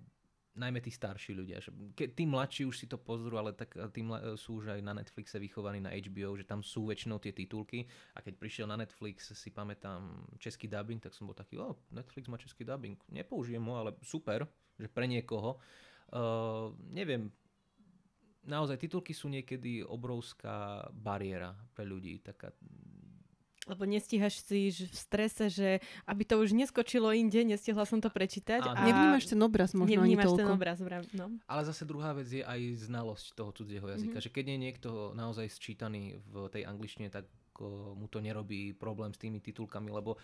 najmä tí starší ľudia. Že ke, tí mladší už si to pozrú, ale tak eh, tí mla, sú už aj na Netflixe vychovaní na HBO, že tam sú väčšinou tie titulky a keď prišiel na Netflix, si pamätám český dubbing, tak som bol taký, o, Netflix má český dubbing, nepoužijem ho, ale super, že pre niekoho. Uh, neviem, naozaj titulky sú niekedy obrovská bariéra pre ľudí, taká lebo nestíhaš si v strese, že aby to už neskočilo inde, nestihla som to prečítať. A... Nevnímaš ten obraz možno ani toľko. ten obraz, no. Ale zase druhá vec je aj znalosť toho cudzieho jazyka. Mm-hmm. Že keď je niekto naozaj sčítaný v tej angličtine, tak mu to nerobí problém s tými titulkami, lebo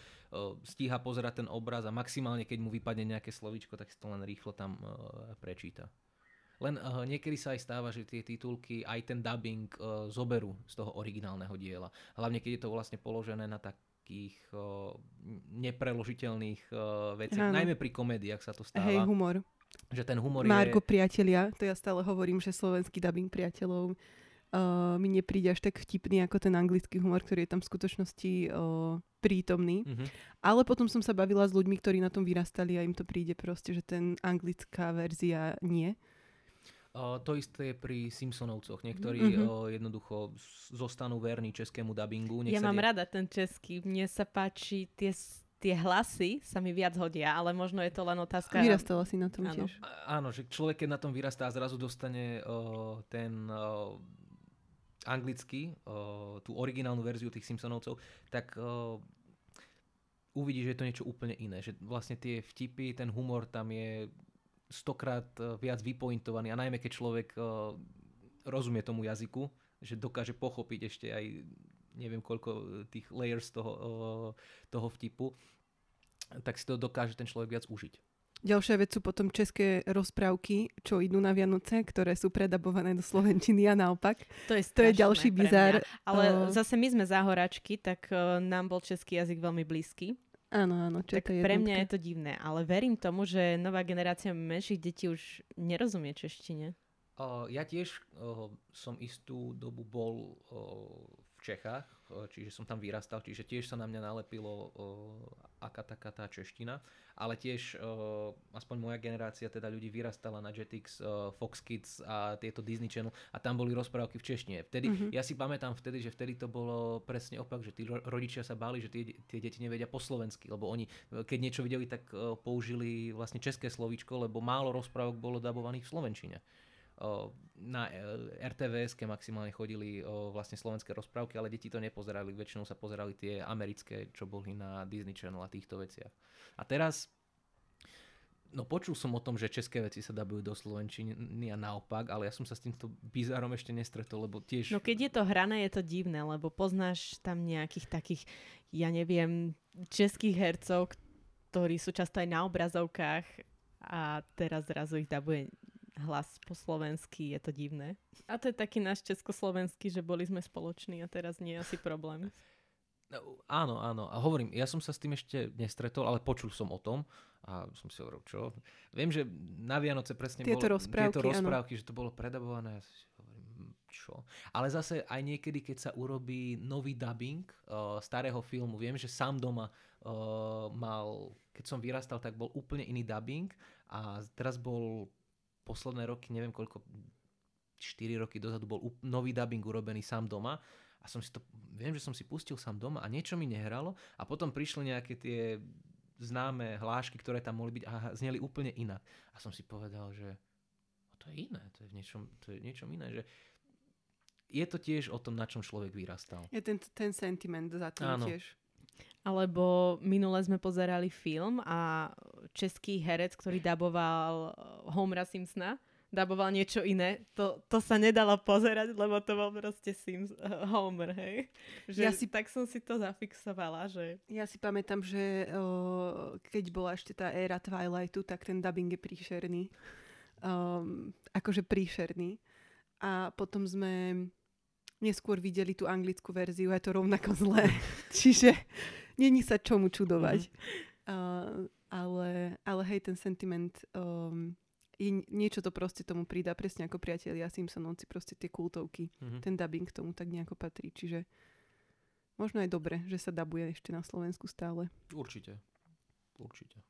stíha pozerať ten obraz a maximálne, keď mu vypadne nejaké slovíčko, tak si to len rýchlo tam prečíta. Len uh, niekedy sa aj stáva, že tie titulky, aj ten dubbing uh, zoberú z toho originálneho diela. Hlavne keď je to vlastne položené na takých uh, nepreložiteľných uh, veciach. Najmä pri komédiách sa to stáva. Hej, humor. že ten humor Margo je... priatelia, to ja stále hovorím, že slovenský dubbing priateľov uh, mi nepríde až tak vtipný ako ten anglický humor, ktorý je tam v skutočnosti uh, prítomný. Mhm. Ale potom som sa bavila s ľuďmi, ktorí na tom vyrastali a im to príde proste, že ten anglická verzia nie. To isté je pri Simpsonovcoch. Niektorí Mhm. o, jednoducho zostanú verní českému dubbingu. Nech Ja sa mám de- rada ten český. Mne sa páči tie, tie hlasy sa mi viac hodia, ale možno je to len otázka... Vyrastala si na tom Áno. tiež. Áno, že človek, keď na tom vyrastá a zrazu dostane o, ten o, anglický, o, tú originálnu verziu tých Simpsonovcov, tak o, uvidí, že je to niečo úplne iné. Že vlastne tie vtipy, ten humor tam je stokrát o, viac vypointovaný a najmä keď človek o, rozumie tomu jazyku, že dokáže pochopiť ešte aj neviem koľko e, tých layers toho, toho vtipu, tak si to dokáže ten človek viac užiť. Ďalšia vec sú potom české rozprávky, čo idú na Vianoce, ktoré sú predabované do Slovenčiny a naopak. To je, To je ďalší mňa. Ale O- zase my sme záhoračky, tak uh, nám bol český jazyk veľmi blízky. Áno, áno, čo Tak je pre mňa je to divné. Ale verím tomu, že nová generácia menších detí už nerozumie češtine. O, ja tiež o, som istú dobu bol o, v Čechách, čiže som tam vyrastal, čiže tiež sa na mňa nalepilo o, aká taká tá čeština, ale tiež o, aspoň moja generácia teda ľudí vyrastala na Jetix, Fox Kids a tieto Disney Channel a tam boli rozprávky v češtine. Vtedy, Mhm. ja si pamätám vtedy, že vtedy to bolo presne opak, že tí ro- rodičia sa báli, že tie, tie deti nevedia po slovensky, lebo oni keď niečo videli, tak použili vlastne české slovíčko, lebo málo rozprávok bolo dabovaných v slovenčine na e, RTVS maximálne chodili vlastne slovenské rozprávky, ale deti to nepozerali, väčšinou sa pozerali tie americké, čo boli na Disney Channel a týchto veciach. A teraz No počul som o tom, že české veci sa dabujú do slovenčiny a naopak, ale ja som sa s týmto bizárom ešte nestretol, lebo tiež... No keď je to hrané, je to divné, lebo poznáš tam nejakých takých, ja neviem, českých hercov, ktorí sú často aj na obrazovkách a teraz zrazu ich dabuje hlas po slovensky, je to divné. A to je taký náš československý, že boli sme spoloční a teraz nie je asi problém. No, áno, áno. A hovorím, ja som sa s tým ešte nestretol, ale počul som o tom a som si hovoril, čo? Viem, že na Vianoce presne Tieto bolo, rozprávky, tieto áno. rozprávky že to bolo predabované. Ja si hovorím, hm, čo? Ale zase aj niekedy, keď sa urobí nový dubbing uh, starého filmu, viem, že sám doma uh, mal, keď som vyrastal, tak bol úplne iný dubbing a teraz bol posledné roky, neviem koľko, 4 roky dozadu bol nový dubbing urobený sám doma a som si to, viem, že som si pustil sám doma a niečo mi nehralo a potom prišli nejaké tie známe hlášky, ktoré tam mohli byť a zneli úplne inak. A som si povedal, že to je iné, to je, v niečom, to je niečom iné, že je to tiež o tom, na čom človek vyrastal. Je ten, ten sentiment za tým Áno. tiež. Alebo minule sme pozerali film a český herec, ktorý daboval eh, Homera Simpsona, daboval niečo iné. To, to sa nedalo pozerať, lebo to bol proste Sims, eh, Homer, hej. Že Ja si, tak som si to zafixovala, že Ja si pamätám, že o, keď bola ešte tá éra Twilightu, tak ten dubbing je príšerný. Um, akože príšerný. A potom sme neskôr videli tú anglickú verziu a je to rovnako zlé. *laughs* Čiže není sa čomu čudovať. Uh, ale, ale hej, ten sentiment um, je, niečo to proste tomu pridá, presne ako priatelia Simpsonovci, proste tie kultovky. Mhm. Ten dubbing k tomu tak nejako patrí. Čiže možno je dobre, že sa dabuje ešte na Slovensku stále. Určite. Určite.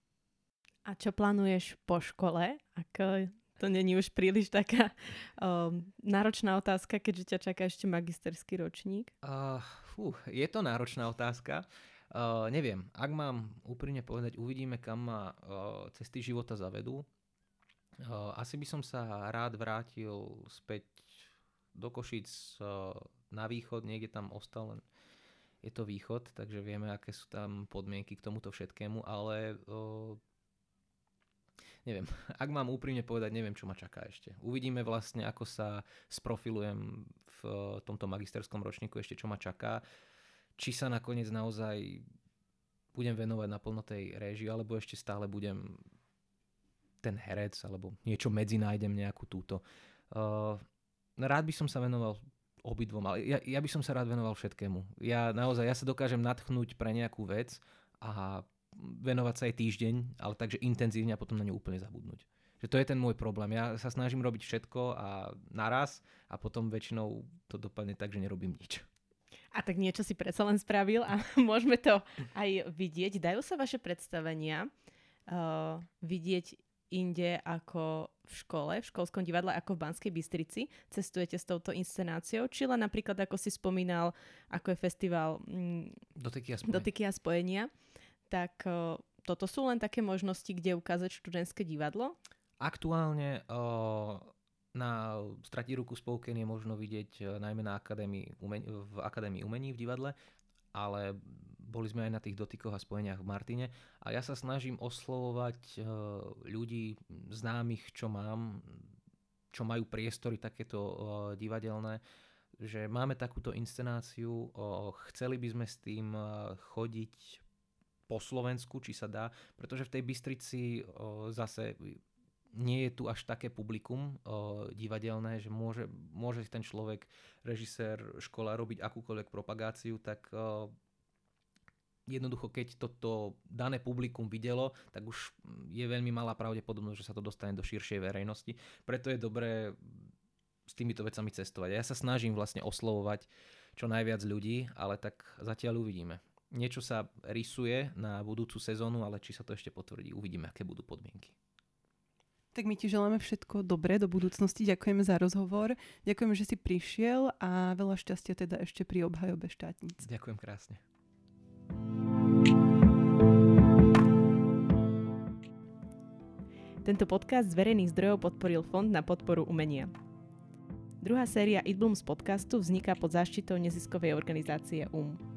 A čo plánuješ po škole? Ako to není už príliš taká um, náročná otázka, keďže ťa čaká ešte magisterský ročník. Uh, fú, je to náročná otázka. Uh, neviem, ak mám úprimne povedať, uvidíme, kam ma uh, cesty života zavedú. Uh, asi by som sa rád vrátil späť do Košic uh, na východ, niekde tam ostal len je to východ, takže vieme, aké sú tam podmienky k tomuto všetkému, ale uh, neviem, *laughs* ak mám úprimne povedať, neviem, čo ma čaká ešte. Uvidíme vlastne, ako sa sprofilujem v eh, tomto magisterskom ročníku, ešte čo ma čaká. Či sa nakoniec naozaj budem venovať naplno tej réžii, alebo ešte stále budem ten herec, alebo niečo medzi nájdem nejakú túto. Uh, rád by som sa venoval obidvom, ale ja, ja by som sa rád venoval všetkému. Ja naozaj, ja sa dokážem natchnúť pre nejakú vec a venovať sa aj týždeň, ale takže intenzívne a potom na ňu úplne zabudnúť. Že to je ten môj problém. Ja sa snažím robiť všetko a naraz a potom väčšinou to dopadne tak, že nerobím nič. A tak niečo si predsa len spravil a *laughs* môžeme to aj vidieť. Dajú sa vaše predstavenia uh, vidieť inde ako v škole, v školskom divadle ako v Banskej Bystrici. Cestujete s touto inscenáciou, či len napríklad, ako si spomínal, ako je festival mm, Dotyky a spojenia. Dotyky a spojenia. Tak uh, toto sú len také možnosti, kde ukázať študentské divadlo? Aktuálne uh, na Stratí ruku spolken je možno vidieť uh, najmä na akadémii umení, v Akadémii umení v divadle, ale boli sme aj na tých dotykoch a spojeniach v Martine a ja sa snažím oslovovať ľudí známych, čo mám, čo majú priestory takéto divadelné, že máme takúto inscenáciu, chceli by sme s tým chodiť po Slovensku, či sa dá, pretože v tej Bystrici o, zase nie je tu až také publikum o, divadelné, že môže, môže ten človek, režisér, škola robiť akúkoľvek propagáciu, tak o, jednoducho, keď toto dané publikum videlo, tak už je veľmi malá pravdepodobnosť, že sa to dostane do širšej verejnosti. Preto je dobré s týmito vecami cestovať. Ja sa snažím vlastne oslovovať čo najviac ľudí, ale tak zatiaľ uvidíme. Niečo sa rysuje na budúcu sezónu, ale či sa to ešte potvrdí, uvidíme, aké budú podmienky. Tak my ti želáme všetko dobré do budúcnosti. Ďakujeme za rozhovor. Ďakujeme, že si prišiel a veľa šťastia teda ešte pri obhajobe štátnic. Ďakujem krásne. Tento podcast z verejných zdrojov podporil Fond na podporu umenia. Druhá séria It Blooms podcastu vzniká pod záštitou neziskovej organizácie UM.